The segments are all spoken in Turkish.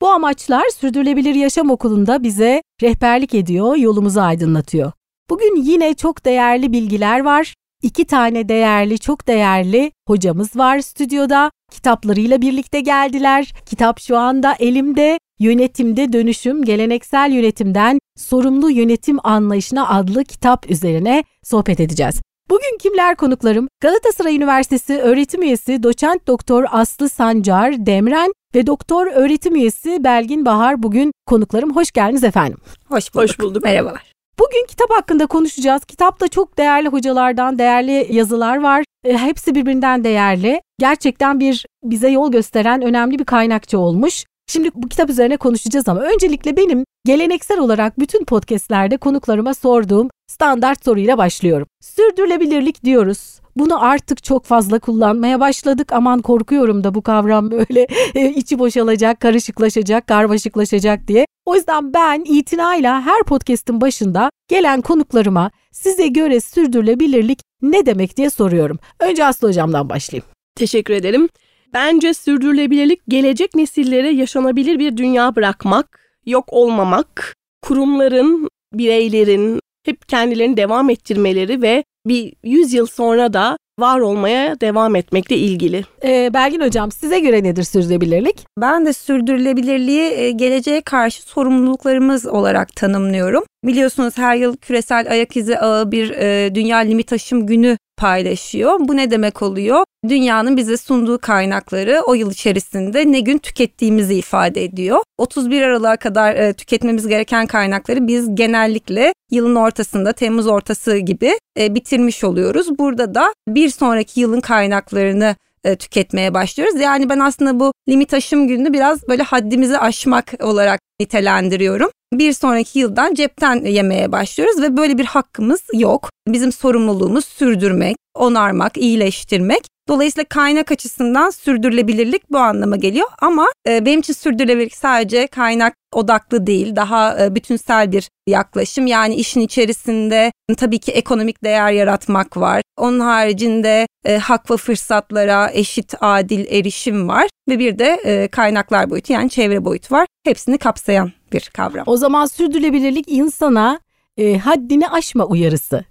Bu amaçlar Sürdürülebilir Yaşam Okulu'nda bize rehberlik ediyor, yolumuzu aydınlatıyor. Bugün yine çok değerli bilgiler var. İki tane değerli, çok değerli hocamız var stüdyoda. Kitaplarıyla birlikte geldiler. Kitap şu anda elimde. Yönetimde Dönüşüm, Geleneksel Yönetimden Sorumlu Yönetim Anlayışına adlı kitap üzerine sohbet edeceğiz. Bugün kimler konuklarım? Galatasaray Üniversitesi öğretim üyesi doçent doktor Aslı Sancar Demren ve doktor öğretim üyesi Belgin Bahar bugün konuklarım. Hoş geldiniz efendim. Hoş bulduk. Hoş bulduk. Merhabalar. Bugün kitap hakkında konuşacağız. Kitapta çok değerli hocalardan değerli yazılar var. E, hepsi birbirinden değerli. Gerçekten bir bize yol gösteren önemli bir kaynakçı olmuş. Şimdi bu kitap üzerine konuşacağız ama öncelikle benim geleneksel olarak bütün podcastlerde konuklarıma sorduğum standart soruyla başlıyorum. Sürdürülebilirlik diyoruz. Bunu artık çok fazla kullanmaya başladık. Aman korkuyorum da bu kavram böyle e, içi boşalacak, karışıklaşacak, karmaşıklaşacak diye. O yüzden ben itinayla her podcast'in başında gelen konuklarıma size göre sürdürülebilirlik ne demek diye soruyorum. Önce Aslı Hocam'dan başlayayım. Teşekkür ederim. Bence sürdürülebilirlik gelecek nesillere yaşanabilir bir dünya bırakmak, yok olmamak, kurumların, bireylerin hep kendilerini devam ettirmeleri ve bir 100 yıl sonra da var olmaya devam etmekle ilgili. Ee, Belgin Hocam size göre nedir sürdürülebilirlik? Ben de sürdürülebilirliği e, geleceğe karşı sorumluluklarımız olarak tanımlıyorum. Biliyorsunuz her yıl küresel ayak izi ağı bir e, dünya limit aşım günü paylaşıyor. Bu ne demek oluyor? Dünyanın bize sunduğu kaynakları o yıl içerisinde ne gün tükettiğimizi ifade ediyor. 31 Aralık'a kadar e, tüketmemiz gereken kaynakları biz genellikle yılın ortasında Temmuz ortası gibi e, bitirmiş oluyoruz. Burada da bir sonraki yılın kaynaklarını e, tüketmeye başlıyoruz. Yani ben aslında bu limit aşım gününü biraz böyle haddimizi aşmak olarak nitelendiriyorum. Bir sonraki yıldan cepten yemeye başlıyoruz ve böyle bir hakkımız yok. Bizim sorumluluğumuz sürdürmek, onarmak, iyileştirmek. Dolayısıyla kaynak açısından sürdürülebilirlik bu anlama geliyor ama e, benim için sürdürülebilirlik sadece kaynak odaklı değil, daha e, bütünsel bir yaklaşım. Yani işin içerisinde tabii ki ekonomik değer yaratmak var. Onun haricinde e, hak ve fırsatlara eşit, adil erişim var ve bir de e, kaynaklar boyutu yani çevre boyutu var. Hepsini kapsayan bir kavram. O zaman sürdürülebilirlik insana e, haddini aşma uyarısı.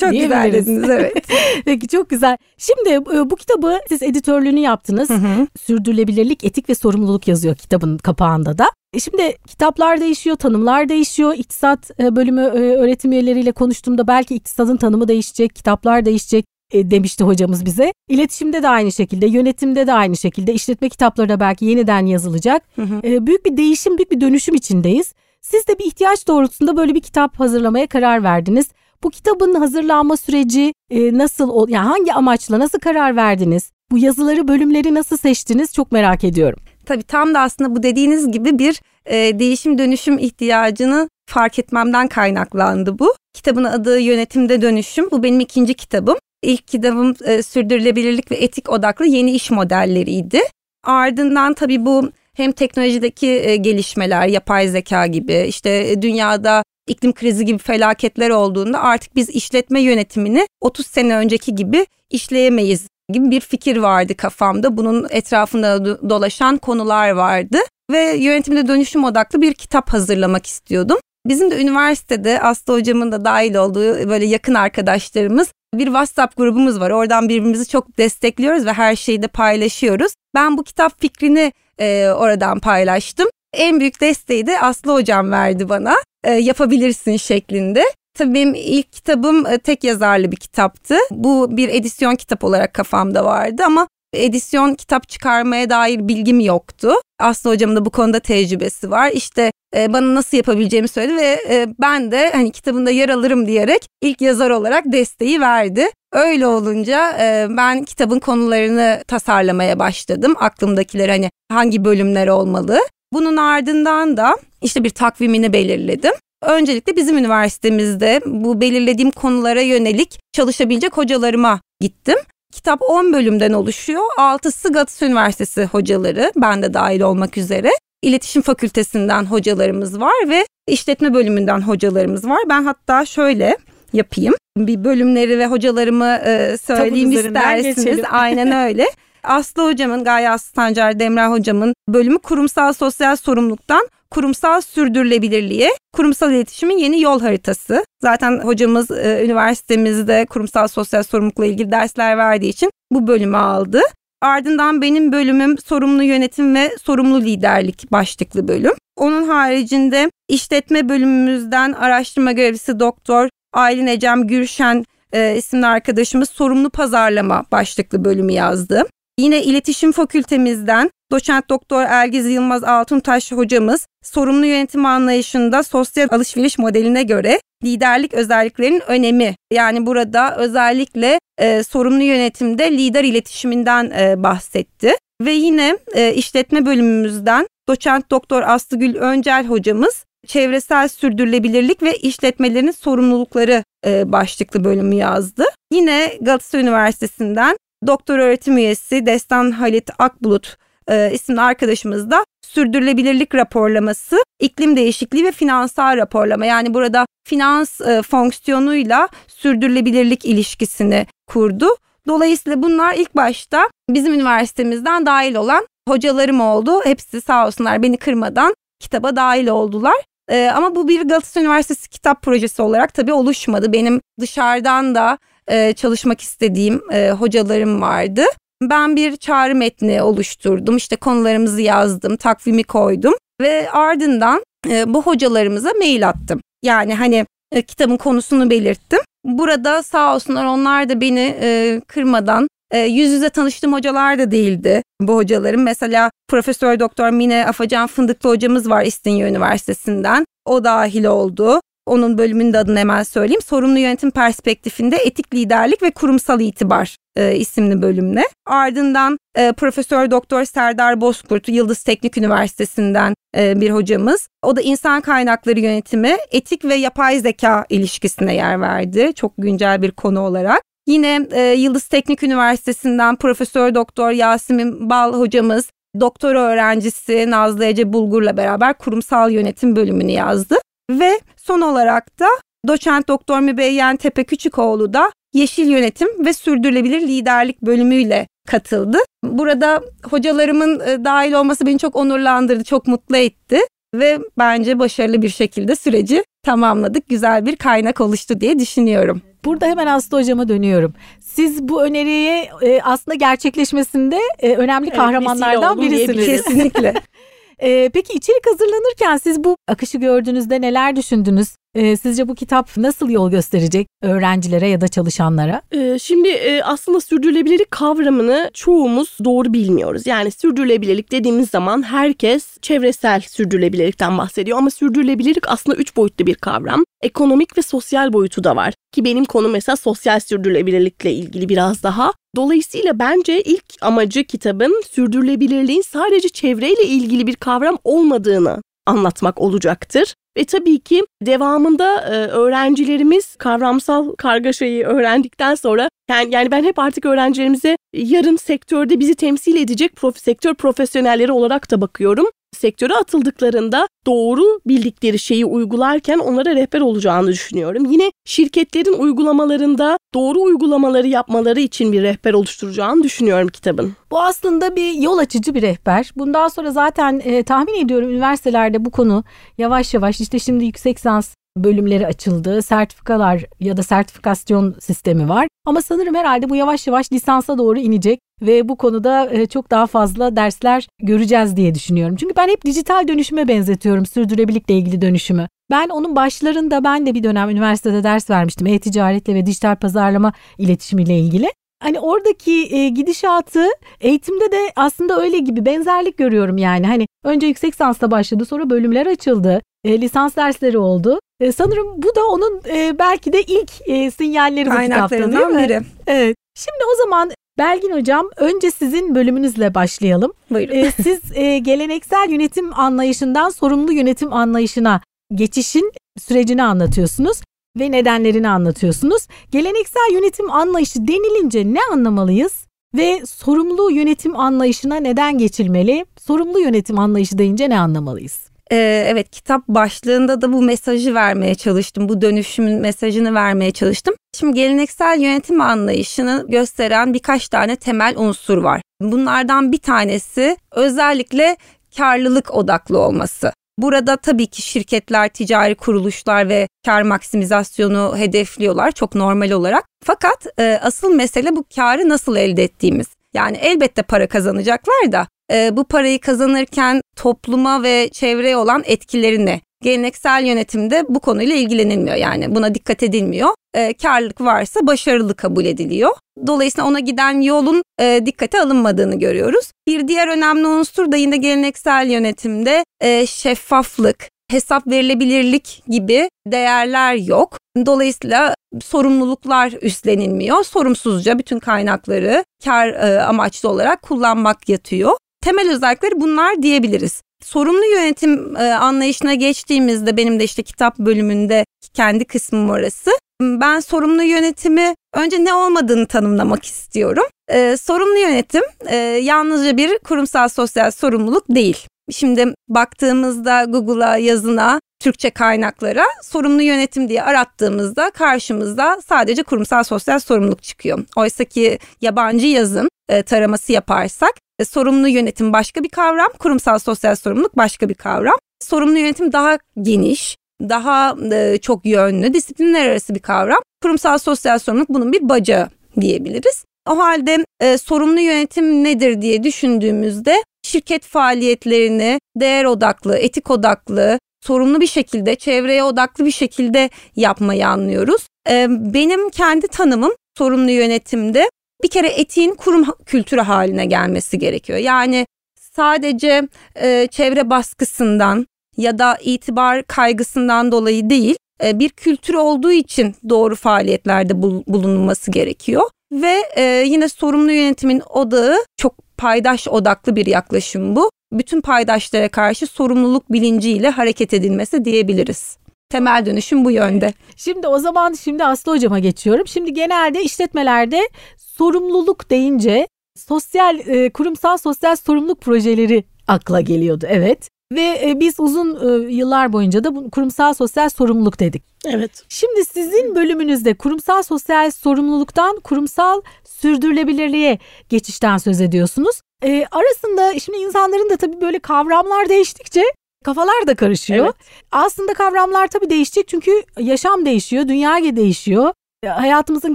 Çok güzel dediniz evet. Peki çok güzel. Şimdi e, bu kitabı siz editörlüğünü yaptınız. Hı hı. Sürdürülebilirlik, etik ve sorumluluk yazıyor kitabın kapağında da. E şimdi kitaplar değişiyor, tanımlar değişiyor. İktisat e, bölümü e, öğretim üyeleriyle konuştuğumda belki iktisadın tanımı değişecek, kitaplar değişecek demişti hocamız bize. İletişimde de aynı şekilde, yönetimde de aynı şekilde, işletme kitapları da belki yeniden yazılacak. Hı hı. Büyük bir değişim, büyük bir dönüşüm içindeyiz. Siz de bir ihtiyaç doğrultusunda böyle bir kitap hazırlamaya karar verdiniz. Bu kitabın hazırlanma süreci e, nasıl, yani hangi amaçla, nasıl karar verdiniz? Bu yazıları, bölümleri nasıl seçtiniz çok merak ediyorum. Tabii tam da aslında bu dediğiniz gibi bir e, değişim dönüşüm ihtiyacını fark etmemden kaynaklandı bu. Kitabın adı Yönetimde Dönüşüm. Bu benim ikinci kitabım. İlk kitabım e, sürdürülebilirlik ve etik odaklı yeni iş modelleriydi. Ardından tabii bu hem teknolojideki e, gelişmeler, yapay zeka gibi işte e, dünyada iklim krizi gibi felaketler olduğunda artık biz işletme yönetimini 30 sene önceki gibi işleyemeyiz gibi bir fikir vardı kafamda. Bunun etrafında dolaşan konular vardı ve yönetimde dönüşüm odaklı bir kitap hazırlamak istiyordum. Bizim de üniversitede Aslı hocamın da dahil olduğu böyle yakın arkadaşlarımız bir WhatsApp grubumuz var. Oradan birbirimizi çok destekliyoruz ve her şeyi de paylaşıyoruz. Ben bu kitap fikrini e, oradan paylaştım. En büyük desteği de Aslı hocam verdi bana. E, yapabilirsin şeklinde. Tabii benim ilk kitabım e, tek yazarlı bir kitaptı. Bu bir edisyon kitap olarak kafamda vardı ama edisyon kitap çıkarmaya dair bilgim yoktu. Aslı hocamın da bu konuda tecrübesi var. İşte e, bana nasıl yapabileceğimi söyledi ve e, ben de hani kitabında yer alırım diyerek ilk yazar olarak desteği verdi. Öyle olunca e, ben kitabın konularını tasarlamaya başladım. Aklımdakiler hani hangi bölümler olmalı. Bunun ardından da işte bir takvimini belirledim. öncelikle bizim üniversitemizde bu belirlediğim konulara yönelik çalışabilecek hocalarıma gittim. Kitap 10 bölümden oluşuyor. 6'sı Galatasaray Üniversitesi hocaları, ben de dahil olmak üzere. İletişim Fakültesinden hocalarımız var ve işletme bölümünden hocalarımız var. Ben hatta şöyle yapayım. Bir bölümleri ve hocalarımı e, söyleyeyim isterseniz. Geçelim. Aynen öyle. Aslı hocamın, Gaye Aslı Tancar Demre hocamın bölümü kurumsal sosyal sorumluluktan kurumsal sürdürülebilirliğe, kurumsal iletişimin yeni yol haritası. Zaten hocamız e, üniversitemizde kurumsal sosyal sorumlulukla ilgili dersler verdiği için bu bölümü aldı. Ardından benim bölümüm sorumlu yönetim ve sorumlu liderlik başlıklı bölüm. Onun haricinde işletme bölümümüzden araştırma görevlisi doktor Aylin Ecem Gürşen e, isimli arkadaşımız sorumlu pazarlama başlıklı bölümü yazdı. Yine iletişim fakültemizden doçent doktor Ergiz Yılmaz Altuntaş hocamız sorumlu yönetim anlayışında sosyal alışveriş modeline göre liderlik özelliklerinin önemi yani burada özellikle e, sorumlu yönetimde lider iletişiminden e, bahsetti. Ve yine e, işletme bölümümüzden doçent doktor Aslıgül Öncel hocamız çevresel sürdürülebilirlik ve işletmelerin sorumlulukları e, başlıklı bölümü yazdı. Yine Galatasaray Üniversitesi'nden doktor öğretim üyesi Destan Halit Akbulut e, isimli arkadaşımız da sürdürülebilirlik raporlaması, iklim değişikliği ve finansal raporlama. Yani burada finans e, fonksiyonuyla sürdürülebilirlik ilişkisini kurdu. Dolayısıyla bunlar ilk başta bizim üniversitemizden dahil olan hocalarım oldu. Hepsi sağ olsunlar beni kırmadan kitaba dahil oldular. Ee, ama bu bir Galatasaray Üniversitesi kitap projesi olarak tabii oluşmadı. Benim dışarıdan da e, çalışmak istediğim e, hocalarım vardı. Ben bir çağrı metni oluşturdum. İşte konularımızı yazdım, takvimi koydum ve ardından e, bu hocalarımıza mail attım. Yani hani e, kitabın konusunu belirttim. Burada sağ olsunlar onlar da beni e, kırmadan e, yüz yüze tanıştığım hocalar da değildi bu hocalarım. Mesela Profesör Doktor Mine Afacan Fındıklı hocamız var İstinye Üniversitesi'nden. O dahil oldu. Onun bölümünün de adını hemen söyleyeyim. Sorumlu yönetim perspektifinde etik liderlik ve kurumsal itibar e, isimli bölümle. Ardından e, Profesör Doktor Serdar Bozkurt Yıldız Teknik Üniversitesi'nden e, bir hocamız. O da insan kaynakları yönetimi, etik ve yapay zeka ilişkisine yer verdi. Çok güncel bir konu olarak. Yine e, Yıldız Teknik Üniversitesi'nden Profesör Doktor Yasemin Bal hocamız doktora öğrencisi Nazlı Ece Bulgur'la beraber kurumsal yönetim bölümünü yazdı. Ve son olarak da doçent doktor Mübeyyen Tepe Küçükoğlu da Yeşil Yönetim ve Sürdürülebilir Liderlik bölümüyle katıldı. Burada hocalarımın e, dahil olması beni çok onurlandırdı, çok mutlu etti ve bence başarılı bir şekilde süreci tamamladık. Güzel bir kaynak oluştu diye düşünüyorum. Burada hemen Aslı hocama dönüyorum. Siz bu öneriye e, aslında gerçekleşmesinde e, önemli evet, kahramanlardan birisiniz. Kesinlikle. e, peki içerik hazırlanırken siz bu akışı gördüğünüzde neler düşündünüz? E, sizce bu kitap nasıl yol gösterecek öğrencilere ya da çalışanlara? E, şimdi e, aslında sürdürülebilirlik kavramını çoğumuz doğru bilmiyoruz. Yani sürdürülebilirlik dediğimiz zaman herkes çevresel sürdürülebilirlikten bahsediyor ama sürdürülebilirlik aslında üç boyutlu bir kavram. Ekonomik ve sosyal boyutu da var. Ki benim konu mesela sosyal sürdürülebilirlikle ilgili biraz daha. Dolayısıyla bence ilk amacı kitabın sürdürülebilirliğin sadece çevreyle ilgili bir kavram olmadığını anlatmak olacaktır. Ve tabii ki devamında e, öğrencilerimiz kavramsal kargaşayı öğrendikten sonra yani, yani ben hep artık öğrencilerimize yarın sektörde bizi temsil edecek prof, sektör profesyonelleri olarak da bakıyorum sektöre atıldıklarında doğru bildikleri şeyi uygularken onlara rehber olacağını düşünüyorum. Yine şirketlerin uygulamalarında doğru uygulamaları yapmaları için bir rehber oluşturacağını düşünüyorum kitabın. Bu aslında bir yol açıcı bir rehber. Bundan sonra zaten e, tahmin ediyorum üniversitelerde bu konu yavaş yavaş işte şimdi yüksek lisans bölümleri açıldı. Sertifikalar ya da sertifikasyon sistemi var. Ama sanırım herhalde bu yavaş yavaş lisansa doğru inecek ve bu konuda e, çok daha fazla dersler göreceğiz diye düşünüyorum. Çünkü ben hep dijital dönüşüme benzetiyorum sürdürülebilirlikle ilgili dönüşümü. Ben onun başlarında ben de bir dönem üniversitede ders vermiştim. E-ticaretle ve dijital pazarlama iletişimiyle ilgili. Hani oradaki e, gidişatı eğitimde de aslında öyle gibi benzerlik görüyorum yani. Hani önce yüksek lisansla başladı sonra bölümler açıldı. E, lisans dersleri oldu. E, sanırım bu da onun e, belki de ilk e, sinyalleri bu kitapta değil mi? biri. Evet. Şimdi o zaman Belgin Hocam önce sizin bölümünüzle başlayalım. Buyurun. Ee, siz e, geleneksel yönetim anlayışından sorumlu yönetim anlayışına geçişin sürecini anlatıyorsunuz ve nedenlerini anlatıyorsunuz. Geleneksel yönetim anlayışı denilince ne anlamalıyız? Ve sorumlu yönetim anlayışına neden geçilmeli? Sorumlu yönetim anlayışı deyince ne anlamalıyız? Ee, evet kitap başlığında da bu mesajı vermeye çalıştım. Bu dönüşümün mesajını vermeye çalıştım. Şimdi geleneksel yönetim anlayışını gösteren birkaç tane temel unsur var. Bunlardan bir tanesi özellikle karlılık odaklı olması. Burada tabii ki şirketler, ticari kuruluşlar ve kar maksimizasyonu hedefliyorlar çok normal olarak. Fakat e, asıl mesele bu karı nasıl elde ettiğimiz. Yani elbette para kazanacaklar da e, bu parayı kazanırken topluma ve çevreye olan etkileri ne? Geleneksel yönetimde bu konuyla ilgilenilmiyor yani buna dikkat edilmiyor. E, karlılık varsa başarılı kabul ediliyor. Dolayısıyla ona giden yolun e, dikkate alınmadığını görüyoruz. Bir diğer önemli unsur da yine geleneksel yönetimde e, şeffaflık, hesap verilebilirlik gibi değerler yok. Dolayısıyla sorumluluklar üstlenilmiyor. Sorumsuzca bütün kaynakları kar e, amaçlı olarak kullanmak yatıyor. Temel özellikleri bunlar diyebiliriz. Sorumlu yönetim e, anlayışına geçtiğimizde benim de işte kitap bölümünde kendi kısmım orası. Ben sorumlu yönetimi önce ne olmadığını tanımlamak istiyorum. E, sorumlu yönetim e, yalnızca bir kurumsal sosyal sorumluluk değil. Şimdi baktığımızda Google'a yazına Türkçe kaynaklara sorumlu yönetim diye arattığımızda karşımızda sadece kurumsal sosyal sorumluluk çıkıyor. Oysa ki yabancı yazın e, taraması yaparsak e, sorumlu yönetim başka bir kavram, kurumsal sosyal sorumluluk başka bir kavram. Sorumlu yönetim daha geniş, daha e, çok yönlü, disiplinler arası bir kavram. Kurumsal sosyal sorumluluk bunun bir bacağı diyebiliriz. O halde e, sorumlu yönetim nedir diye düşündüğümüzde şirket faaliyetlerini değer odaklı, etik odaklı, sorumlu bir şekilde, çevreye odaklı bir şekilde yapmayı anlıyoruz. E, benim kendi tanımım sorumlu yönetimde bir kere etiğin kurum kültürü haline gelmesi gerekiyor. Yani sadece e, çevre baskısından ya da itibar kaygısından dolayı değil, e, bir kültür olduğu için doğru faaliyetlerde bulunulması gerekiyor. Ve e, yine sorumlu yönetimin odağı çok paydaş odaklı bir yaklaşım bu. Bütün paydaşlara karşı sorumluluk bilinciyle hareket edilmesi diyebiliriz. Temel dönüşüm bu yönde. Şimdi o zaman şimdi Aslı hocama geçiyorum. Şimdi genelde işletmelerde sorumluluk deyince sosyal e, kurumsal sosyal sorumluluk projeleri akla geliyordu. Evet. Ve e, biz uzun e, yıllar boyunca da bu kurumsal sosyal sorumluluk dedik. Evet. Şimdi sizin bölümünüzde kurumsal sosyal sorumluluktan kurumsal sürdürülebilirliğe geçişten söz ediyorsunuz. E, arasında şimdi insanların da tabii böyle kavramlar değiştikçe kafalar da karışıyor. Evet. Aslında kavramlar tabii değişecek çünkü yaşam değişiyor, dünya değişiyor. E, hayatımızın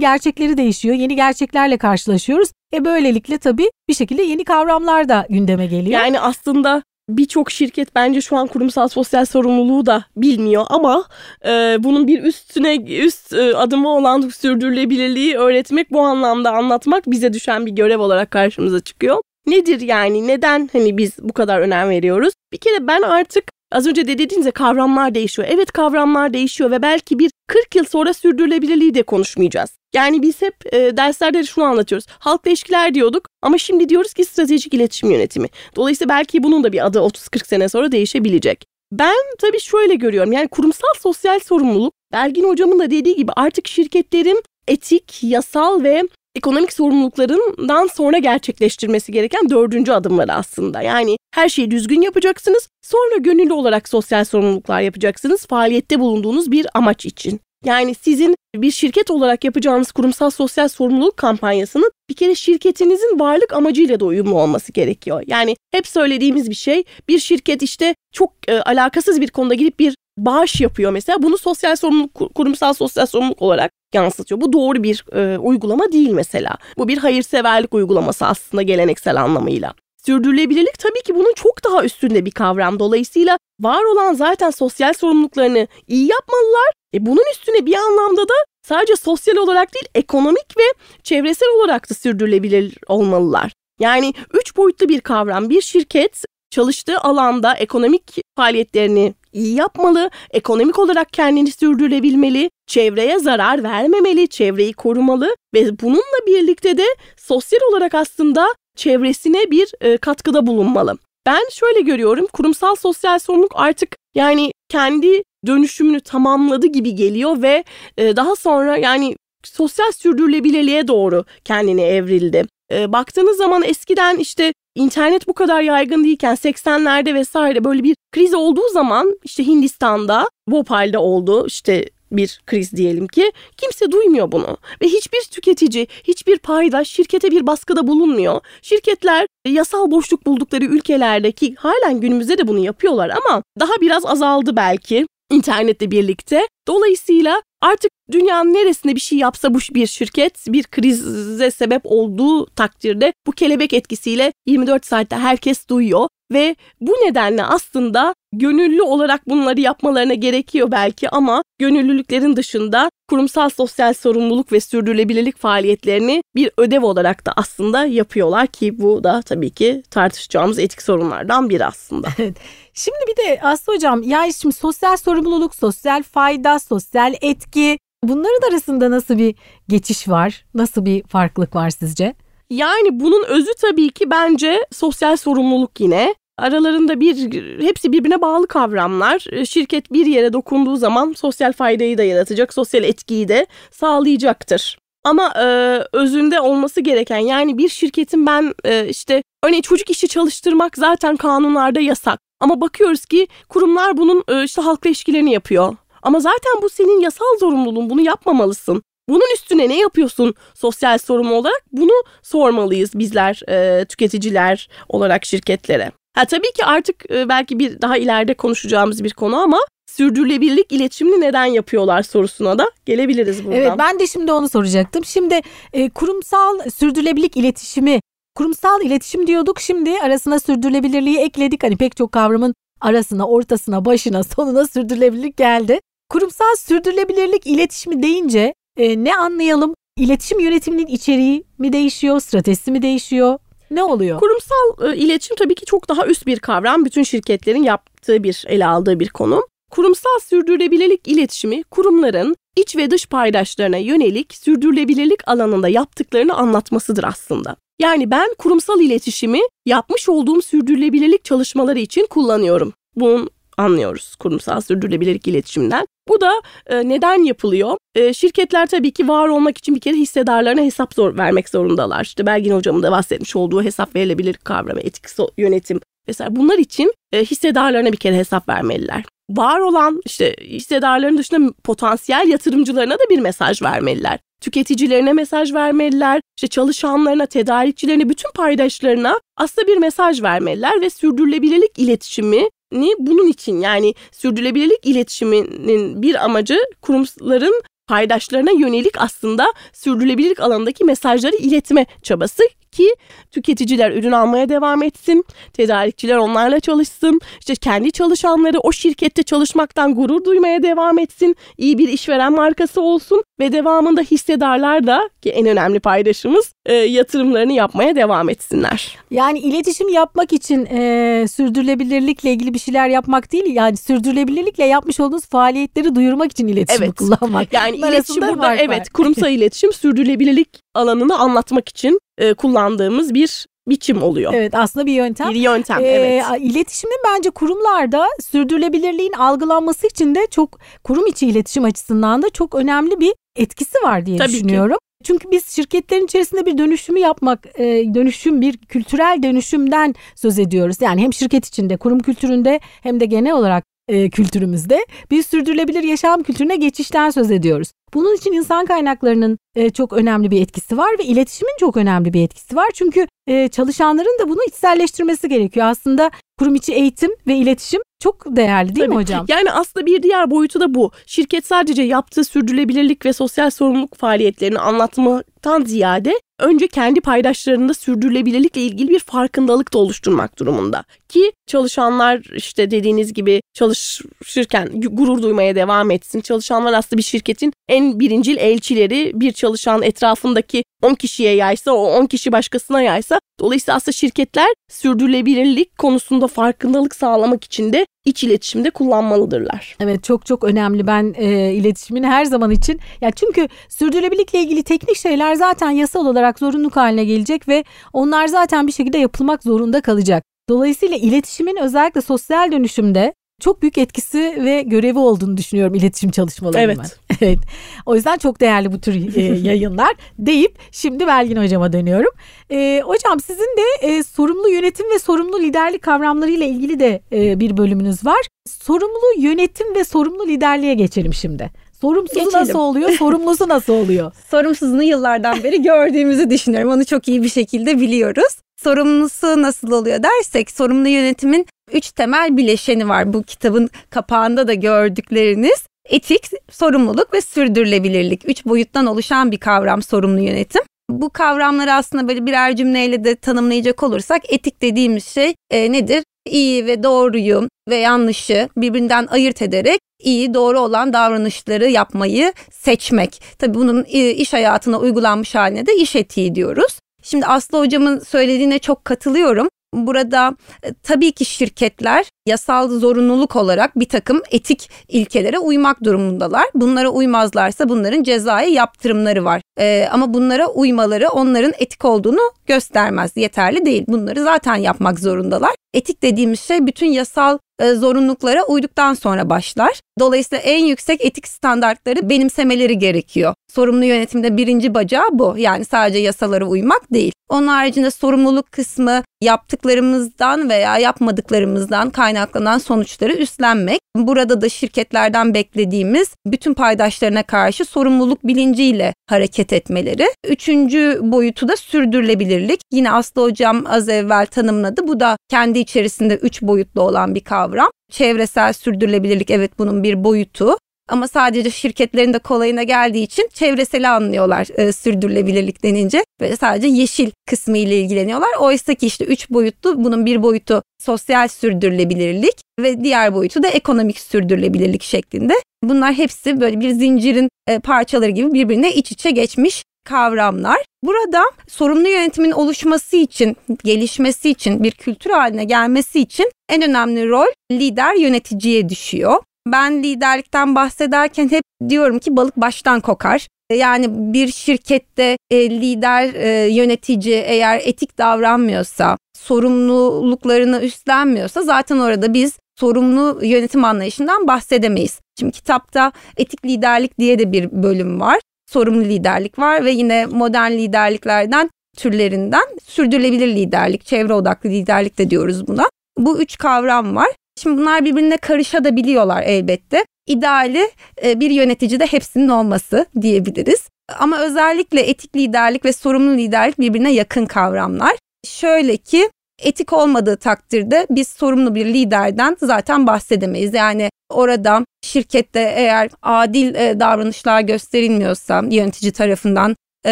gerçekleri değişiyor. Yeni gerçeklerle karşılaşıyoruz. E böylelikle tabii bir şekilde yeni kavramlar da gündeme geliyor. Yani aslında birçok şirket bence şu an kurumsal sosyal sorumluluğu da bilmiyor ama e, bunun bir üstüne üst e, adımı olan sürdürülebilirliği öğretmek bu anlamda anlatmak bize düşen bir görev olarak karşımıza çıkıyor. Nedir yani neden hani biz bu kadar önem veriyoruz? Bir kere ben artık Az önce de dediğinizde kavramlar değişiyor. Evet kavramlar değişiyor ve belki bir 40 yıl sonra sürdürülebilirliği de konuşmayacağız. Yani biz hep e, derslerde şunu anlatıyoruz. Halkla ilişkiler diyorduk ama şimdi diyoruz ki stratejik iletişim yönetimi. Dolayısıyla belki bunun da bir adı 30-40 sene sonra değişebilecek. Ben tabii şöyle görüyorum. Yani kurumsal sosyal sorumluluk Belgin hocamın da dediği gibi artık şirketlerin etik, yasal ve ekonomik sorumluluklarından sonra gerçekleştirmesi gereken dördüncü adımları aslında. Yani her şeyi düzgün yapacaksınız. Sonra gönüllü olarak sosyal sorumluluklar yapacaksınız faaliyette bulunduğunuz bir amaç için. Yani sizin bir şirket olarak yapacağınız kurumsal sosyal sorumluluk kampanyasının bir kere şirketinizin varlık amacıyla da uyumlu olması gerekiyor. Yani hep söylediğimiz bir şey bir şirket işte çok e, alakasız bir konuda gidip bir bağış yapıyor mesela. Bunu sosyal sorumluluk, kurumsal sosyal sorumluluk olarak yansıtıyor. Bu doğru bir e, uygulama değil mesela. Bu bir hayırseverlik uygulaması aslında geleneksel anlamıyla. Sürdürülebilirlik tabii ki bunun çok daha üstünde bir kavram. Dolayısıyla var olan zaten sosyal sorumluluklarını iyi yapmalılar. E bunun üstüne bir anlamda da sadece sosyal olarak değil ekonomik ve çevresel olarak da sürdürülebilir olmalılar. Yani üç boyutlu bir kavram. Bir şirket çalıştığı alanda ekonomik faaliyetlerini iyi yapmalı, ekonomik olarak kendini sürdürebilmeli, çevreye zarar vermemeli, çevreyi korumalı ve bununla birlikte de sosyal olarak aslında çevresine bir e, katkıda bulunmalı. Ben şöyle görüyorum kurumsal sosyal sorumluluk artık yani kendi dönüşümünü tamamladı gibi geliyor ve e, daha sonra yani sosyal sürdürülebilirliğe doğru kendini evrildi. E, baktığınız zaman eskiden işte internet bu kadar yaygın değilken 80'lerde vesaire böyle bir kriz olduğu zaman işte Hindistan'da Bhopal'de oldu işte bir kriz diyelim ki kimse duymuyor bunu ve hiçbir tüketici, hiçbir paydaş şirkete bir baskıda bulunmuyor. Şirketler yasal boşluk buldukları ülkelerdeki halen günümüzde de bunu yapıyorlar ama daha biraz azaldı belki internetle birlikte. Dolayısıyla artık dünyanın neresinde bir şey yapsa bu bir şirket bir krize sebep olduğu takdirde bu kelebek etkisiyle 24 saatte herkes duyuyor ve bu nedenle aslında gönüllü olarak bunları yapmalarına gerekiyor belki ama gönüllülüklerin dışında kurumsal sosyal sorumluluk ve sürdürülebilirlik faaliyetlerini bir ödev olarak da aslında yapıyorlar ki bu da tabii ki tartışacağımız etik sorunlardan biri aslında. Evet. Şimdi bir de Aslı Hocam yani şimdi sosyal sorumluluk, sosyal fayda, sosyal etki bunların arasında nasıl bir geçiş var? Nasıl bir farklılık var sizce? Yani bunun özü tabii ki bence sosyal sorumluluk yine. Aralarında bir hepsi birbirine bağlı kavramlar. E, şirket bir yere dokunduğu zaman sosyal faydayı da yaratacak, sosyal etkiyi de sağlayacaktır. Ama e, özünde olması gereken yani bir şirketin ben e, işte örneğin çocuk işi çalıştırmak zaten kanunlarda yasak. Ama bakıyoruz ki kurumlar bunun e, işte halkla ilişkilerini yapıyor. Ama zaten bu senin yasal zorunluluğun bunu yapmamalısın. Bunun üstüne ne yapıyorsun sosyal sorumlu olarak? Bunu sormalıyız bizler e, tüketiciler olarak şirketlere. Ha tabii ki artık e, belki bir daha ileride konuşacağımız bir konu ama sürdürülebilirlik iletişimini neden yapıyorlar sorusuna da gelebiliriz buradan. Evet ben de şimdi onu soracaktım. Şimdi e, kurumsal sürdürülebilirlik iletişimi kurumsal iletişim diyorduk şimdi arasına sürdürülebilirliği ekledik. Hani pek çok kavramın arasına, ortasına, başına, sonuna sürdürülebilirlik geldi. Kurumsal sürdürülebilirlik iletişimi deyince e, ne anlayalım? İletişim yönetiminin içeriği mi değişiyor, stratejisi mi değişiyor? Ne oluyor? Kurumsal e, iletişim tabii ki çok daha üst bir kavram. Bütün şirketlerin yaptığı bir, ele aldığı bir konu. Kurumsal sürdürülebilirlik iletişimi kurumların iç ve dış paydaşlarına yönelik sürdürülebilirlik alanında yaptıklarını anlatmasıdır aslında. Yani ben kurumsal iletişimi yapmış olduğum sürdürülebilirlik çalışmaları için kullanıyorum. Bunun anlıyoruz kurumsal sürdürülebilirlik iletişimden. Bu da e, neden yapılıyor? E, şirketler tabii ki var olmak için bir kere hissedarlarına hesap zor vermek zorundalar. İşte Belgin hocamın da bahsetmiş olduğu hesap verilebilir kavramı, etik yönetim vesaire. Bunlar için e, hissedarlarına bir kere hesap vermeliler. Var olan işte hissedarların dışında potansiyel yatırımcılarına da bir mesaj vermeliler. Tüketicilerine mesaj vermeliler, işte çalışanlarına, tedarikçilerine, bütün paydaşlarına aslında bir mesaj vermeliler ve sürdürülebilirlik iletişimi ni bunun için yani sürdürülebilirlik iletişiminin bir amacı kurumların paydaşlarına yönelik aslında sürdürülebilirlik alanındaki mesajları iletme çabası ki tüketiciler ürün almaya devam etsin, tedarikçiler onlarla çalışsın, işte kendi çalışanları o şirkette çalışmaktan gurur duymaya devam etsin, iyi bir işveren markası olsun ve devamında hissedarlar da ki en önemli paydaşımız e, yatırımlarını yapmaya devam etsinler. Yani iletişim yapmak için e, sürdürülebilirlikle ilgili bir şeyler yapmak değil yani sürdürülebilirlikle yapmış olduğunuz faaliyetleri duyurmak için iletişim evet. kullanmak. Yani iletişim burada evet kurumsal iletişim sürdürülebilirlik alanını anlatmak için e, kullandığımız bir biçim oluyor. Evet aslında bir yöntem. Bir yöntem ee, evet. İletişimin bence kurumlarda sürdürülebilirliğin algılanması için de çok kurum içi iletişim açısından da çok önemli bir etkisi var diye Tabii düşünüyorum. Ki. Çünkü biz şirketlerin içerisinde bir dönüşümü yapmak, e, dönüşüm bir kültürel dönüşümden söz ediyoruz. Yani hem şirket içinde, kurum kültüründe hem de genel olarak e, kültürümüzde bir sürdürülebilir yaşam kültürüne geçişten söz ediyoruz. Bunun için insan kaynaklarının e, çok önemli bir etkisi var ve iletişimin çok önemli bir etkisi var. Çünkü e, çalışanların da bunu içselleştirmesi gerekiyor. Aslında kurum içi eğitim ve iletişim çok değerli değil Tabii. mi hocam? Yani aslında bir diğer boyutu da bu. Şirket sadece yaptığı sürdürülebilirlik ve sosyal sorumluluk faaliyetlerini anlatmaktan ziyade önce kendi paydaşlarında sürdürülebilirlikle ilgili bir farkındalık da oluşturmak durumunda. Ki çalışanlar işte dediğiniz gibi çalışırken gurur duymaya devam etsin. Çalışanlar aslında bir şirketin en birincil elçileri bir çalışan etrafındaki 10 kişiye yaysa o 10 kişi başkasına yaysa dolayısıyla aslında şirketler sürdürülebilirlik konusunda farkındalık sağlamak için de iç iletişimde kullanmalıdırlar. Evet çok çok önemli. Ben e, iletişimin her zaman için ya çünkü sürdürülebilirlikle ilgili teknik şeyler zaten yasal olarak zorunluluk haline gelecek ve onlar zaten bir şekilde yapılmak zorunda kalacak. Dolayısıyla iletişimin özellikle sosyal dönüşümde çok büyük etkisi ve görevi olduğunu düşünüyorum iletişim çalışmalarının. Evet. evet. O yüzden çok değerli bu tür e, yayınlar deyip şimdi Belgin hocama dönüyorum. E, hocam sizin de e, sorumlu yönetim ve sorumlu liderlik kavramlarıyla ilgili de e, bir bölümünüz var. Sorumlu yönetim ve sorumlu liderliğe geçelim şimdi. Sorumsuzu Geçelim. nasıl oluyor, sorumlusu nasıl oluyor? Sorumsuzluğunu yıllardan beri gördüğümüzü düşünüyorum. Onu çok iyi bir şekilde biliyoruz. Sorumlusu nasıl oluyor dersek sorumlu yönetimin üç temel bileşeni var. Bu kitabın kapağında da gördükleriniz. Etik, sorumluluk ve sürdürülebilirlik. Üç boyuttan oluşan bir kavram sorumlu yönetim. Bu kavramları aslında böyle birer cümleyle de tanımlayacak olursak etik dediğimiz şey e, nedir? İyi ve doğruyu ve yanlışı birbirinden ayırt ederek iyi doğru olan davranışları yapmayı seçmek. Tabii bunun e, iş hayatına uygulanmış haline de iş etiği diyoruz. Şimdi Aslı hocamın söylediğine çok katılıyorum. Burada e, tabii ki şirketler yasal zorunluluk olarak bir takım etik ilkelere uymak durumundalar. Bunlara uymazlarsa bunların cezai yaptırımları var. Ee, ama bunlara uymaları onların etik olduğunu göstermez. Yeterli değil. Bunları zaten yapmak zorundalar. Etik dediğimiz şey bütün yasal e, zorunluluklara uyduktan sonra başlar. Dolayısıyla en yüksek etik standartları benimsemeleri gerekiyor. Sorumlu yönetimde birinci bacağı bu. Yani sadece yasalara uymak değil. Onun haricinde sorumluluk kısmı yaptıklarımızdan veya yapmadıklarımızdan kaynaklanan sonuçları üstlenmek. Burada da şirketlerden beklediğimiz bütün paydaşlarına karşı sorumluluk bilinciyle hareket etmeleri. Üçüncü boyutu da sürdürülebilirlik. Yine Aslı Hocam az evvel tanımladı. Bu da kendi içerisinde üç boyutlu olan bir kavram. Çevresel sürdürülebilirlik evet bunun bir boyutu. Ama sadece şirketlerin de kolayına geldiği için çevreseli anlıyorlar e, sürdürülebilirlik denince ve sadece yeşil kısmı ile ilgileniyorlar. Oysa ki işte üç boyutlu bunun bir boyutu sosyal sürdürülebilirlik ve diğer boyutu da ekonomik sürdürülebilirlik şeklinde. Bunlar hepsi böyle bir zincirin e, parçaları gibi birbirine iç içe geçmiş kavramlar. Burada sorumlu yönetimin oluşması için, gelişmesi için, bir kültür haline gelmesi için en önemli rol lider yöneticiye düşüyor. Ben liderlikten bahsederken hep diyorum ki balık baştan kokar. Yani bir şirkette e, lider e, yönetici eğer etik davranmıyorsa, sorumluluklarını üstlenmiyorsa zaten orada biz sorumlu yönetim anlayışından bahsedemeyiz. Şimdi kitapta etik liderlik diye de bir bölüm var. Sorumlu liderlik var ve yine modern liderliklerden türlerinden sürdürülebilir liderlik, çevre odaklı liderlik de diyoruz buna. Bu üç kavram var. Şimdi bunlar birbirine karışabiliyorlar elbette. İdeali e, bir yöneticide hepsinin olması diyebiliriz. Ama özellikle etik liderlik ve sorumlu liderlik birbirine yakın kavramlar. Şöyle ki etik olmadığı takdirde biz sorumlu bir liderden zaten bahsedemeyiz. Yani orada şirkette eğer adil e, davranışlar gösterilmiyorsa yönetici tarafından e,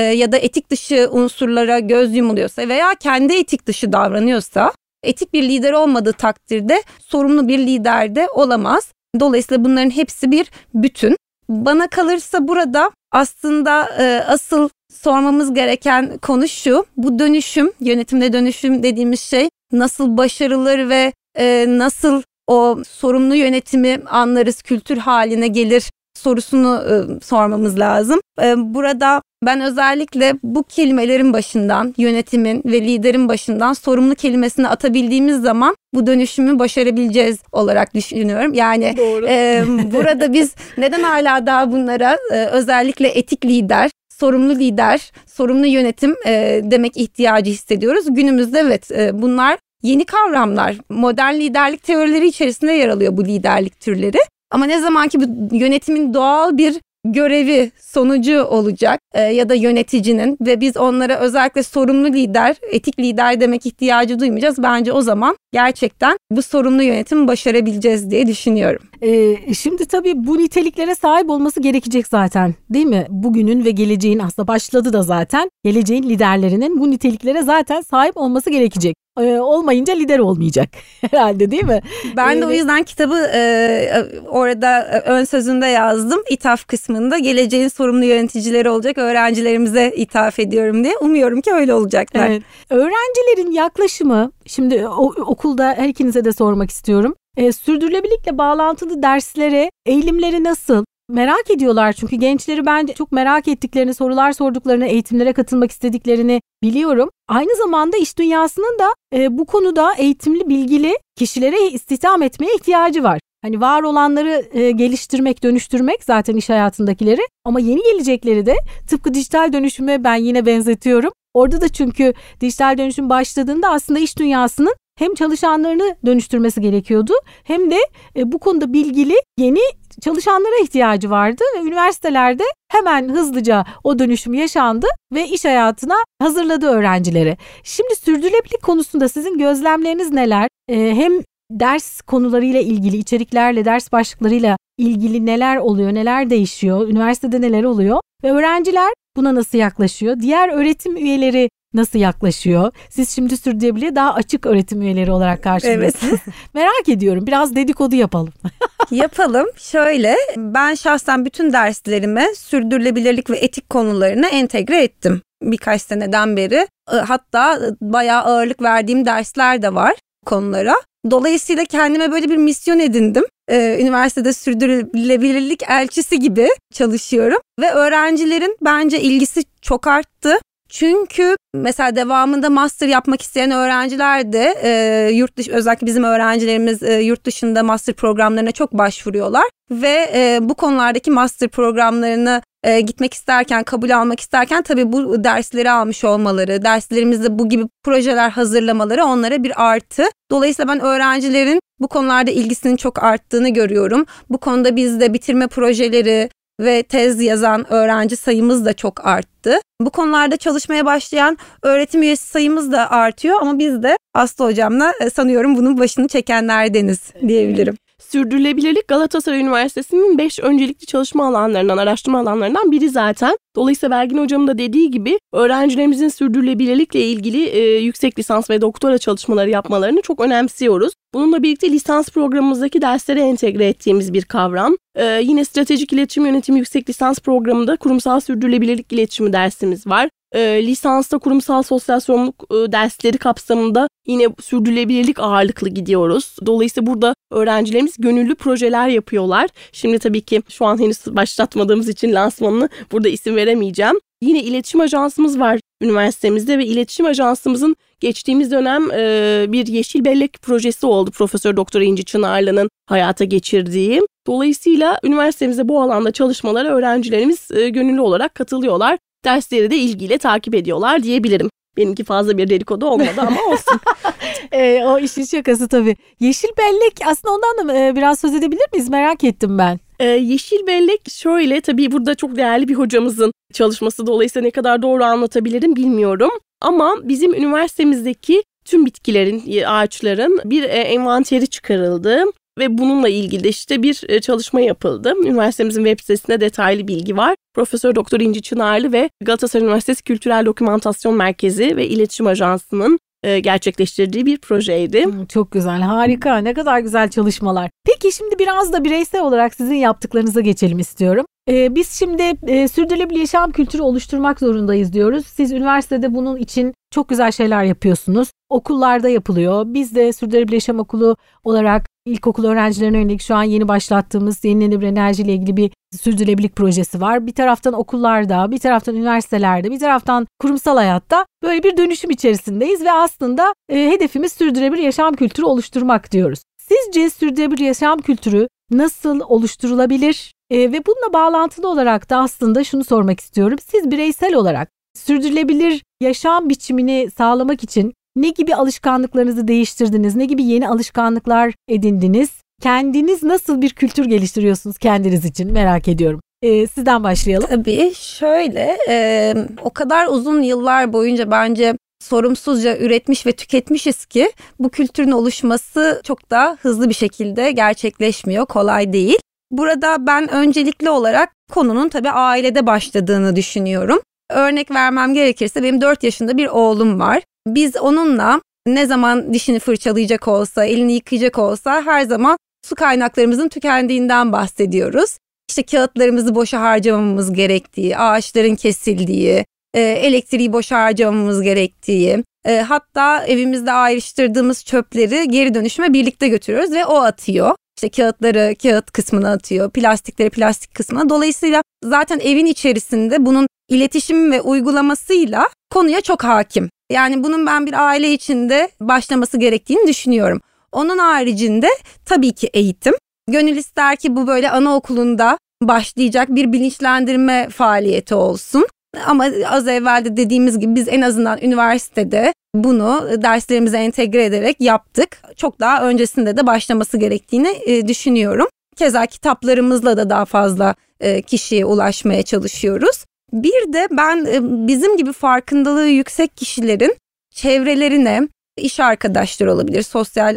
ya da etik dışı unsurlara göz yumuluyorsa veya kendi etik dışı davranıyorsa etik bir lider olmadığı takdirde sorumlu bir lider de olamaz. Dolayısıyla bunların hepsi bir bütün. Bana kalırsa burada aslında e, asıl sormamız gereken konu şu. Bu dönüşüm, yönetimde dönüşüm dediğimiz şey nasıl başarılır ve e, nasıl o sorumlu yönetimi anlarız, kültür haline gelir sorusunu e, sormamız lazım. E, burada ben özellikle bu kelimelerin başından, yönetimin ve liderin başından sorumlu kelimesini atabildiğimiz zaman bu dönüşümü başarabileceğiz olarak düşünüyorum. Yani e, burada biz neden hala daha bunlara e, özellikle etik lider, sorumlu lider, sorumlu yönetim e, demek ihtiyacı hissediyoruz. Günümüzde evet e, bunlar yeni kavramlar. Modern liderlik teorileri içerisinde yer alıyor bu liderlik türleri. Ama ne zaman ki bu yönetimin doğal bir görevi sonucu olacak e, ya da yöneticinin ve biz onlara özellikle sorumlu lider, etik lider demek ihtiyacı duymayacağız. Bence o zaman gerçekten bu sorumlu yönetimi başarabileceğiz diye düşünüyorum. Ee, şimdi tabii bu niteliklere sahip olması gerekecek zaten değil mi? Bugünün ve geleceğin aslında başladı da zaten geleceğin liderlerinin bu niteliklere zaten sahip olması gerekecek. Ee, olmayınca lider olmayacak herhalde değil mi? Ben de o yüzden kitabı e, orada e, ön sözünde yazdım. İthaf kısmında geleceğin sorumlu yöneticileri olacak öğrencilerimize ithaf ediyorum diye. Umuyorum ki öyle olacaklar. Evet. Öğrencilerin yaklaşımı şimdi o, okulda her ikinize de sormak istiyorum. E, sürdürülebilirlikle bağlantılı derslere eğilimleri nasıl? Merak ediyorlar çünkü gençleri ben çok merak ettiklerini, sorular sorduklarını, eğitimlere katılmak istediklerini biliyorum. Aynı zamanda iş dünyasının da e, bu konuda eğitimli, bilgili kişilere istihdam etmeye ihtiyacı var. Hani var olanları e, geliştirmek, dönüştürmek zaten iş hayatındakileri ama yeni gelecekleri de tıpkı dijital dönüşüme ben yine benzetiyorum. Orada da çünkü dijital dönüşüm başladığında aslında iş dünyasının hem çalışanlarını dönüştürmesi gerekiyordu hem de e, bu konuda bilgili yeni çalışanlara ihtiyacı vardı ve üniversitelerde hemen hızlıca o dönüşüm yaşandı ve iş hayatına hazırladı öğrencileri. Şimdi sürdürülebilirlik konusunda sizin gözlemleriniz neler? E, hem ders konularıyla ilgili, içeriklerle, ders başlıklarıyla ilgili neler oluyor, neler değişiyor, üniversitede neler oluyor ve öğrenciler buna nasıl yaklaşıyor? Diğer öğretim üyeleri nasıl yaklaşıyor? Siz şimdi sürdürülebilir daha açık öğretim üyeleri olarak karşımdasınız. Evet. Merak ediyorum. Biraz dedikodu yapalım. yapalım. Şöyle ben şahsen bütün derslerime sürdürülebilirlik ve etik konularını entegre ettim birkaç seneden beri. Hatta bayağı ağırlık verdiğim dersler de var konulara. Dolayısıyla kendime böyle bir misyon edindim. Ee, üniversitede sürdürülebilirlik elçisi gibi çalışıyorum ve öğrencilerin bence ilgisi çok arttı. Çünkü mesela devamında master yapmak isteyen öğrenciler de e, yurt dışı özellikle bizim öğrencilerimiz e, yurt dışında master programlarına çok başvuruyorlar ve e, bu konulardaki master programlarını e, gitmek isterken, kabul almak isterken tabii bu dersleri almış olmaları, derslerimizde bu gibi projeler hazırlamaları onlara bir artı. Dolayısıyla ben öğrencilerin bu konularda ilgisinin çok arttığını görüyorum. Bu konuda bizde bitirme projeleri, ve tez yazan öğrenci sayımız da çok arttı. Bu konularda çalışmaya başlayan öğretim üyesi sayımız da artıyor ama biz de Aslı hocamla e, sanıyorum bunun başını çekenlerdeniz diyebilirim. Sürdürülebilirlik Galatasaray Üniversitesi'nin 5 öncelikli çalışma alanlarından, araştırma alanlarından biri zaten. Dolayısıyla Belgin Hocam'ın da dediği gibi öğrencilerimizin sürdürülebilirlikle ilgili e, yüksek lisans ve doktora çalışmaları yapmalarını çok önemsiyoruz. Bununla birlikte lisans programımızdaki derslere entegre ettiğimiz bir kavram. Ee, yine stratejik iletişim yönetimi yüksek lisans programında kurumsal sürdürülebilirlik iletişimi dersimiz var e, lisansta kurumsal sosyal sorumluluk e, dersleri kapsamında yine sürdürülebilirlik ağırlıklı gidiyoruz. Dolayısıyla burada öğrencilerimiz gönüllü projeler yapıyorlar. Şimdi tabii ki şu an henüz başlatmadığımız için lansmanını burada isim veremeyeceğim. Yine iletişim ajansımız var üniversitemizde ve iletişim ajansımızın geçtiğimiz dönem e, bir yeşil bellek projesi oldu Profesör Doktor İnci Çınarlı'nın hayata geçirdiği. Dolayısıyla üniversitemizde bu alanda çalışmalara öğrencilerimiz e, gönüllü olarak katılıyorlar dersleri de ilgiyle takip ediyorlar diyebilirim. Benimki fazla bir dedikodu olmadı ama olsun. e, o işin şakası tabii. Yeşil bellek aslında ondan da e, biraz söz edebilir miyiz? Merak ettim ben. Ee, yeşil bellek şöyle tabii burada çok değerli bir hocamızın çalışması dolayısıyla ne kadar doğru anlatabilirim bilmiyorum. Ama bizim üniversitemizdeki tüm bitkilerin, ağaçların bir e, envanteri çıkarıldı ve bununla ilgili işte bir e, çalışma yapıldı. Üniversitemizin web sitesinde detaylı bilgi var. Profesör Doktor İnci Çınarlı ve Galatasaray Üniversitesi Kültürel Dokümantasyon Merkezi ve İletişim Ajansı'nın e, gerçekleştirdiği bir projeydi. Çok güzel, harika. Ne kadar güzel çalışmalar. Peki şimdi biraz da bireysel olarak sizin yaptıklarınıza geçelim istiyorum. Ee, biz şimdi e, sürdürülebilir yaşam kültürü oluşturmak zorundayız diyoruz. Siz üniversitede bunun için çok güzel şeyler yapıyorsunuz. Okullarda yapılıyor. Biz de sürdürülebilir yaşam okulu olarak ilkokul öğrencilerine yönelik şu an yeni başlattığımız yenilenebilir enerji ile ilgili bir sürdürülebilirlik projesi var. Bir taraftan okullarda, bir taraftan üniversitelerde, bir taraftan kurumsal hayatta böyle bir dönüşüm içerisindeyiz ve aslında e, hedefimiz sürdürülebilir yaşam kültürü oluşturmak diyoruz. Sizce sürdürülebilir yaşam kültürü nasıl oluşturulabilir? E, ve bununla bağlantılı olarak da aslında şunu sormak istiyorum. Siz bireysel olarak sürdürülebilir yaşam biçimini sağlamak için ne gibi alışkanlıklarınızı değiştirdiniz? Ne gibi yeni alışkanlıklar edindiniz? Kendiniz nasıl bir kültür geliştiriyorsunuz kendiniz için merak ediyorum. Ee, sizden başlayalım. Tabii şöyle e, o kadar uzun yıllar boyunca bence sorumsuzca üretmiş ve tüketmişiz ki bu kültürün oluşması çok da hızlı bir şekilde gerçekleşmiyor, kolay değil. Burada ben öncelikli olarak konunun tabii ailede başladığını düşünüyorum. Örnek vermem gerekirse benim 4 yaşında bir oğlum var. Biz onunla ne zaman dişini fırçalayacak olsa, elini yıkayacak olsa her zaman su kaynaklarımızın tükendiğinden bahsediyoruz. İşte kağıtlarımızı boşa harcamamamız gerektiği, ağaçların kesildiği, e, elektriği boşa harcamamamız gerektiği, e, hatta evimizde ayrıştırdığımız çöpleri geri dönüşüme birlikte götürüyoruz ve o atıyor. İşte kağıtları kağıt kısmına atıyor, plastikleri plastik kısmına. Dolayısıyla zaten evin içerisinde bunun iletişim ve uygulamasıyla konuya çok hakim. Yani bunun ben bir aile içinde başlaması gerektiğini düşünüyorum. Onun haricinde tabii ki eğitim. Gönül ister ki bu böyle anaokulunda başlayacak bir bilinçlendirme faaliyeti olsun. Ama az evvel de dediğimiz gibi biz en azından üniversitede bunu derslerimize entegre ederek yaptık. Çok daha öncesinde de başlaması gerektiğini e, düşünüyorum. Keza kitaplarımızla da daha fazla e, kişiye ulaşmaya çalışıyoruz. Bir de ben e, bizim gibi farkındalığı yüksek kişilerin çevrelerine iş arkadaşları olabilir, sosyal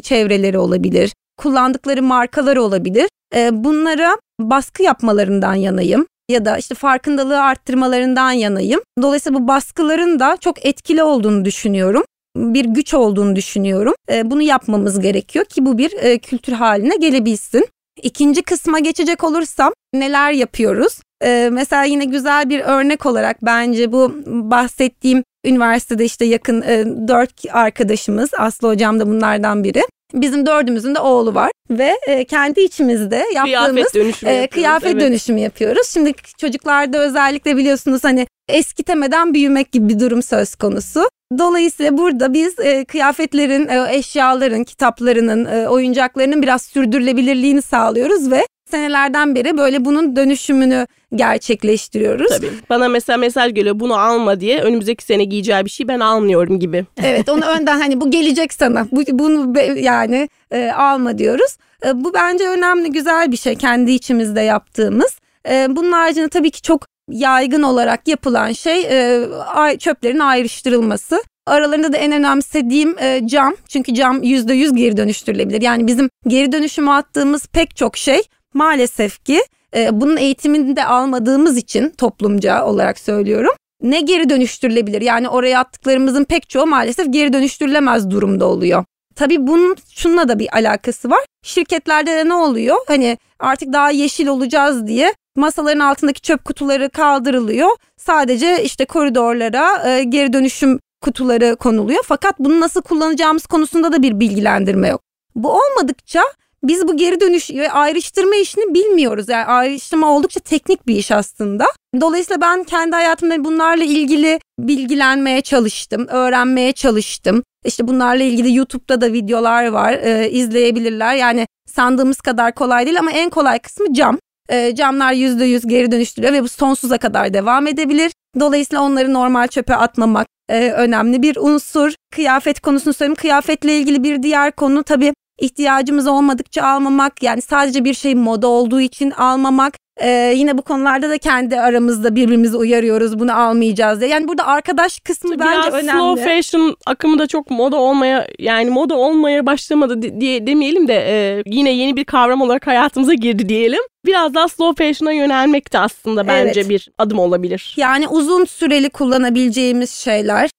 çevreleri olabilir, kullandıkları markalar olabilir. Bunlara baskı yapmalarından yanayım ya da işte farkındalığı arttırmalarından yanayım. Dolayısıyla bu baskıların da çok etkili olduğunu düşünüyorum. Bir güç olduğunu düşünüyorum. E, bunu yapmamız gerekiyor ki bu bir e, kültür haline gelebilsin. İkinci kısma geçecek olursam neler yapıyoruz? E, mesela yine güzel bir örnek olarak bence bu bahsettiğim üniversitede işte yakın dört arkadaşımız Aslı hocam da bunlardan biri. Bizim dördümüzün de oğlu var ve e, kendi içimizde yaptığımız kıyafet dönüşümü, e, kıyafet evet. dönüşümü yapıyoruz. Şimdi çocuklarda özellikle biliyorsunuz hani eskitemeden büyümek gibi bir durum söz konusu. Dolayısıyla burada biz e, kıyafetlerin, e, eşyaların, kitaplarının, e, oyuncaklarının biraz sürdürülebilirliğini sağlıyoruz ve senelerden beri böyle bunun dönüşümünü gerçekleştiriyoruz. Tabii. Bana mesela mesaj geliyor bunu alma diye önümüzdeki sene giyeceği bir şey ben almıyorum gibi. Evet onu önden hani bu gelecek sana bu, bunu yani e, alma diyoruz. E, bu bence önemli güzel bir şey kendi içimizde yaptığımız. E, bunun haricinde tabii ki çok yaygın olarak yapılan şey e, çöplerin ayrıştırılması. Aralarında da en önemsediğim e, cam. Çünkü cam %100 geri dönüştürülebilir. Yani bizim geri dönüşüme attığımız pek çok şey maalesef ki e, bunun eğitimini de almadığımız için toplumca olarak söylüyorum. Ne geri dönüştürülebilir? Yani oraya attıklarımızın pek çoğu maalesef geri dönüştürülemez durumda oluyor. Tabii bunun şununla da bir alakası var. Şirketlerde de ne oluyor? Hani artık daha yeşil olacağız diye masaların altındaki çöp kutuları kaldırılıyor. Sadece işte koridorlara e, geri dönüşüm kutuları konuluyor. Fakat bunu nasıl kullanacağımız konusunda da bir bilgilendirme yok. Bu olmadıkça biz bu geri dönüş ve ayrıştırma işini bilmiyoruz. Yani ayrıştırma oldukça teknik bir iş aslında. Dolayısıyla ben kendi hayatımda bunlarla ilgili bilgilenmeye çalıştım, öğrenmeye çalıştım. İşte bunlarla ilgili YouTube'da da videolar var, e, izleyebilirler. Yani sandığımız kadar kolay değil ama en kolay kısmı cam. E, camlar %100 geri dönüştürüyor ve bu sonsuza kadar devam edebilir. Dolayısıyla onları normal çöpe atmamak e, önemli bir unsur. Kıyafet konusunu söyleyeyim. Kıyafetle ilgili bir diğer konu tabii ihtiyacımız olmadıkça almamak yani sadece bir şey moda olduğu için almamak ee, yine bu konularda da kendi aramızda birbirimizi uyarıyoruz bunu almayacağız diye. Yani burada arkadaş kısmı Tabii bence önemli. Slow fashion akımı da çok moda olmaya yani moda olmaya başlamadı diye demeyelim de e, yine yeni bir kavram olarak hayatımıza girdi diyelim. Biraz daha slow fashion'a yönelmek de aslında bence evet. bir adım olabilir. Yani uzun süreli kullanabileceğimiz şeyler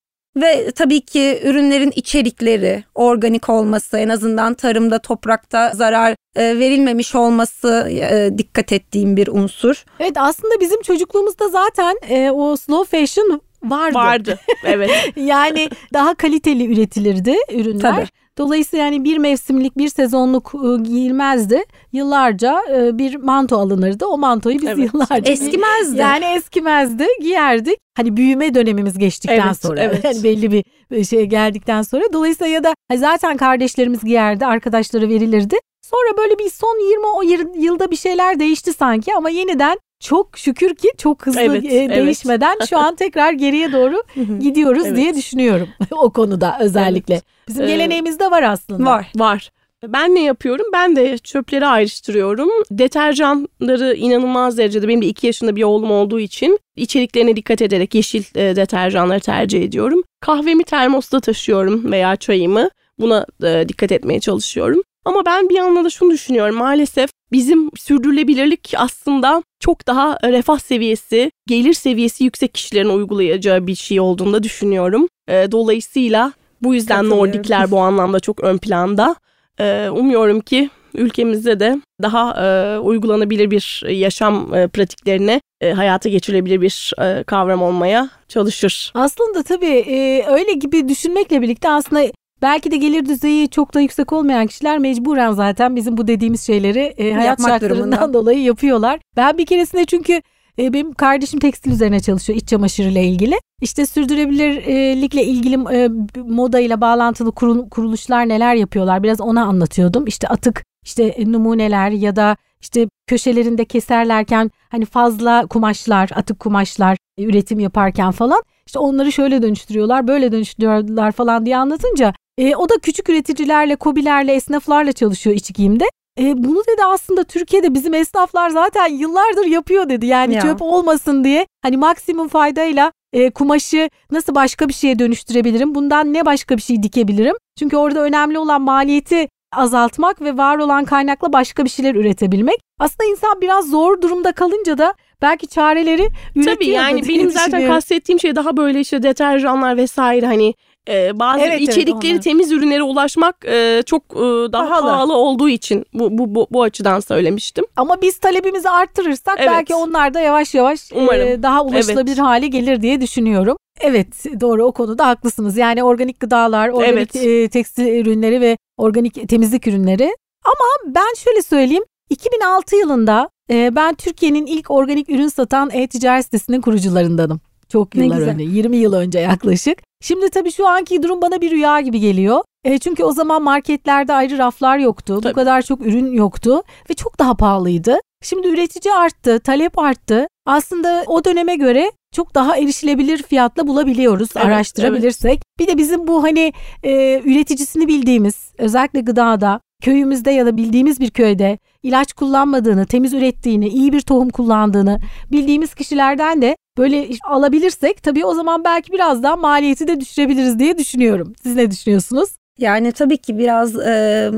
ve tabii ki ürünlerin içerikleri, organik olması, en azından tarımda, toprakta zarar e, verilmemiş olması e, dikkat ettiğim bir unsur. Evet aslında bizim çocukluğumuzda zaten e, o slow fashion vardı. Vardı evet. yani daha kaliteli üretilirdi ürünler. Tabii. Dolayısıyla yani bir mevsimlik bir sezonluk ıı, giyilmezdi. Yıllarca ıı, bir manto alınırdı. O mantoyu biz evet. yıllarca eskimezdi. Yani eskimezdi, giyerdik. Hani büyüme dönemimiz geçtikten evet, sonra evet. Yani belli bir şey geldikten sonra dolayısıyla ya da zaten kardeşlerimiz giyerdi, arkadaşları verilirdi. Sonra böyle bir son 20 o yılda bir şeyler değişti sanki ama yeniden çok şükür ki çok hızlı evet, e, değişmeden evet. şu an tekrar geriye doğru gidiyoruz evet. diye düşünüyorum o konuda özellikle. Evet. Bizim ee, geleneğimizde var aslında. Var. Var. Ben ne yapıyorum? Ben de çöpleri ayrıştırıyorum. Deterjanları inanılmaz derecede benim de iki yaşında bir oğlum olduğu için içeriklerine dikkat ederek yeşil e, deterjanları tercih ediyorum. Kahvemi termosta taşıyorum veya çayımı. Buna e, dikkat etmeye çalışıyorum. Ama ben bir yandan da şunu düşünüyorum. Maalesef bizim sürdürülebilirlik aslında çok daha refah seviyesi, gelir seviyesi yüksek kişilerin uygulayacağı bir şey olduğunu da düşünüyorum. E, dolayısıyla bu yüzden Nordikler bu anlamda çok ön planda. E, umuyorum ki ülkemizde de daha e, uygulanabilir bir yaşam e, pratiklerine e, hayata geçirebilir bir e, kavram olmaya çalışır. Aslında tabii e, öyle gibi düşünmekle birlikte aslında Belki de gelir düzeyi çok da yüksek olmayan kişiler mecburen zaten bizim bu dediğimiz şeyleri e, hayat Yapmak şartlarından durumunda. dolayı yapıyorlar. Ben bir keresinde çünkü e, benim kardeşim tekstil üzerine çalışıyor iç çamaşırıyla ilgili. İşte sürdürülebilirlikle ilgili e, moda ile bağlantılı kuruluşlar neler yapıyorlar biraz ona anlatıyordum. İşte atık işte numuneler ya da işte köşelerinde keserlerken hani fazla kumaşlar, atık kumaşlar üretim yaparken falan işte onları şöyle dönüştürüyorlar, böyle dönüştürüyorlar falan diye anlatınca e, o da küçük üreticilerle, kobilerle, esnaflarla çalışıyor iç giyimde. E, bunu dedi aslında Türkiye'de bizim esnaflar zaten yıllardır yapıyor dedi. Yani ya. çöp olmasın diye hani maksimum faydayla e, kumaşı nasıl başka bir şeye dönüştürebilirim? Bundan ne başka bir şey dikebilirim? Çünkü orada önemli olan maliyeti azaltmak ve var olan kaynakla başka bir şeyler üretebilmek. Aslında insan biraz zor durumda kalınca da belki çareleri üretiyor. Tabii yani benim zaten kastettiğim şey daha böyle işte deterjanlar vesaire hani e, bazı evet, içerikleri evet, temiz ürünlere ulaşmak e, çok e, daha pahalı. pahalı olduğu için bu, bu bu bu açıdan söylemiştim. Ama biz talebimizi arttırırsak evet. belki onlar da yavaş yavaş e, daha ulaşılabilir evet. hale gelir diye düşünüyorum. Evet doğru o konuda haklısınız. Yani organik gıdalar, organik evet. e, tekstil ürünleri ve organik temizlik ürünleri. Ama ben şöyle söyleyeyim. 2006 yılında e, ben Türkiye'nin ilk organik ürün satan e-ticaret sitesinin kurucularındanım. Çok yıllar önce, 20 yıl önce yaklaşık. Şimdi tabii şu anki durum bana bir rüya gibi geliyor. E, çünkü o zaman marketlerde ayrı raflar yoktu. Tabii. Bu kadar çok ürün yoktu ve çok daha pahalıydı. Şimdi üretici arttı, talep arttı. Aslında o döneme göre çok daha erişilebilir fiyatla bulabiliyoruz evet, araştırabilirsek. Evet. Bir de bizim bu hani e, üreticisini bildiğimiz özellikle gıdada köyümüzde ya da bildiğimiz bir köyde ilaç kullanmadığını, temiz ürettiğini, iyi bir tohum kullandığını bildiğimiz kişilerden de böyle alabilirsek tabii o zaman belki biraz daha maliyeti de düşürebiliriz diye düşünüyorum. Siz ne düşünüyorsunuz? Yani tabii ki biraz e,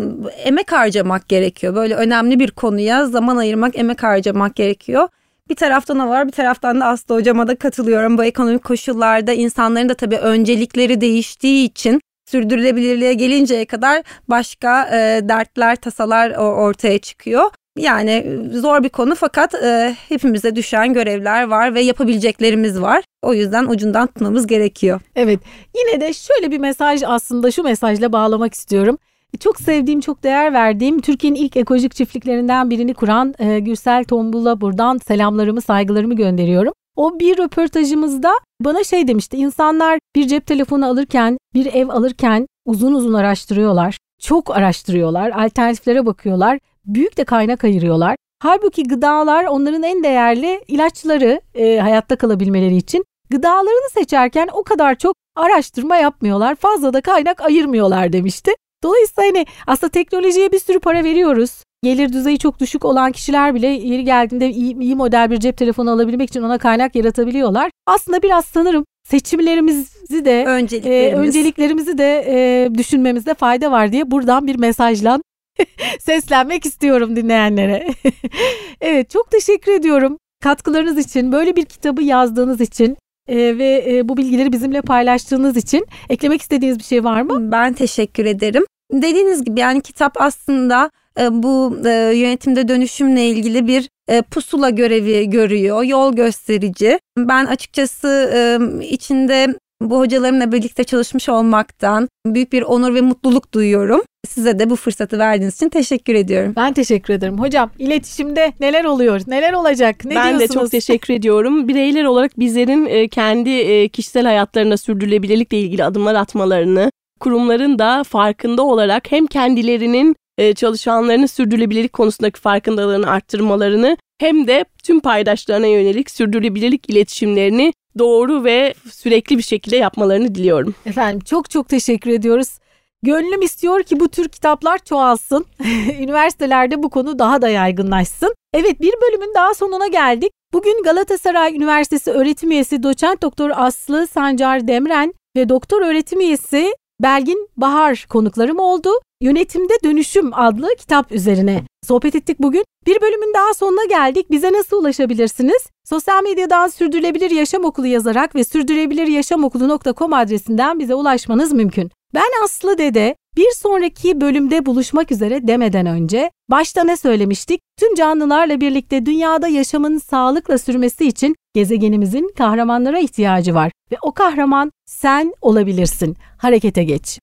emek harcamak gerekiyor. Böyle önemli bir konuya zaman ayırmak, emek harcamak gerekiyor. Bir taraftan o var bir taraftan da Aslı hocama da katılıyorum. Bu ekonomik koşullarda insanların da tabii öncelikleri değiştiği için sürdürülebilirliğe gelinceye kadar başka e, dertler, tasalar ortaya çıkıyor. Yani e, zor bir konu fakat e, hepimize düşen görevler var ve yapabileceklerimiz var. O yüzden ucundan tutmamız gerekiyor. Evet yine de şöyle bir mesaj aslında şu mesajla bağlamak istiyorum. Çok sevdiğim, çok değer verdiğim Türkiye'nin ilk ekolojik çiftliklerinden birini kuran e, Gürsel Tombul'a buradan selamlarımı, saygılarımı gönderiyorum. O bir röportajımızda bana şey demişti. İnsanlar bir cep telefonu alırken, bir ev alırken uzun uzun araştırıyorlar. Çok araştırıyorlar, alternatiflere bakıyorlar. Büyük de kaynak ayırıyorlar. Halbuki gıdalar onların en değerli ilaçları e, hayatta kalabilmeleri için. Gıdalarını seçerken o kadar çok araştırma yapmıyorlar. Fazla da kaynak ayırmıyorlar demişti. Dolayısıyla hani aslında teknolojiye bir sürü para veriyoruz. Gelir düzeyi çok düşük olan kişiler bile yeri geldiğinde iyi, iyi model bir cep telefonu alabilmek için ona kaynak yaratabiliyorlar. Aslında biraz sanırım seçimlerimizi de Önceliklerimiz. e, önceliklerimizi de e, düşünmemizde fayda var diye buradan bir mesajla seslenmek istiyorum dinleyenlere. evet çok teşekkür ediyorum katkılarınız için, böyle bir kitabı yazdığınız için e, ve e, bu bilgileri bizimle paylaştığınız için eklemek istediğiniz bir şey var mı? Ben teşekkür ederim. Dediğiniz gibi yani kitap aslında e, bu e, yönetimde dönüşümle ilgili bir e, pusula görevi görüyor, yol gösterici. Ben açıkçası içinde bu hocalarımla birlikte çalışmış olmaktan büyük bir onur ve mutluluk duyuyorum. Size de bu fırsatı verdiğiniz için teşekkür ediyorum. Ben teşekkür ederim. Hocam iletişimde neler oluyor? Neler olacak? Ne ben diyorsunuz? de çok teşekkür ediyorum. Bireyler olarak bizlerin kendi kişisel hayatlarına sürdürülebilirlikle ilgili adımlar atmalarını, kurumların da farkında olarak hem kendilerinin e, çalışanlarının sürdürülebilirlik konusundaki farkındalığını arttırmalarını hem de tüm paydaşlarına yönelik sürdürülebilirlik iletişimlerini doğru ve sürekli bir şekilde yapmalarını diliyorum. Efendim çok çok teşekkür ediyoruz. Gönlüm istiyor ki bu tür kitaplar çoğalsın. Üniversitelerde bu konu daha da yaygınlaşsın. Evet bir bölümün daha sonuna geldik. Bugün Galatasaray Üniversitesi öğretim üyesi doçent doktor Aslı Sancar Demren ve doktor öğretim üyesi Belgin Bahar konuklarım oldu. Yönetimde Dönüşüm adlı kitap üzerine sohbet ettik bugün. Bir bölümün daha sonuna geldik. Bize nasıl ulaşabilirsiniz? Sosyal medyadan Sürdürülebilir Yaşam Okulu yazarak ve sürdürülebiliryaşamokulu.com adresinden bize ulaşmanız mümkün. Ben Aslı Dede. Bir sonraki bölümde buluşmak üzere demeden önce başta ne söylemiştik? Tüm canlılarla birlikte dünyada yaşamın sağlıkla sürmesi için gezegenimizin kahramanlara ihtiyacı var ve o kahraman sen olabilirsin. Harekete geç.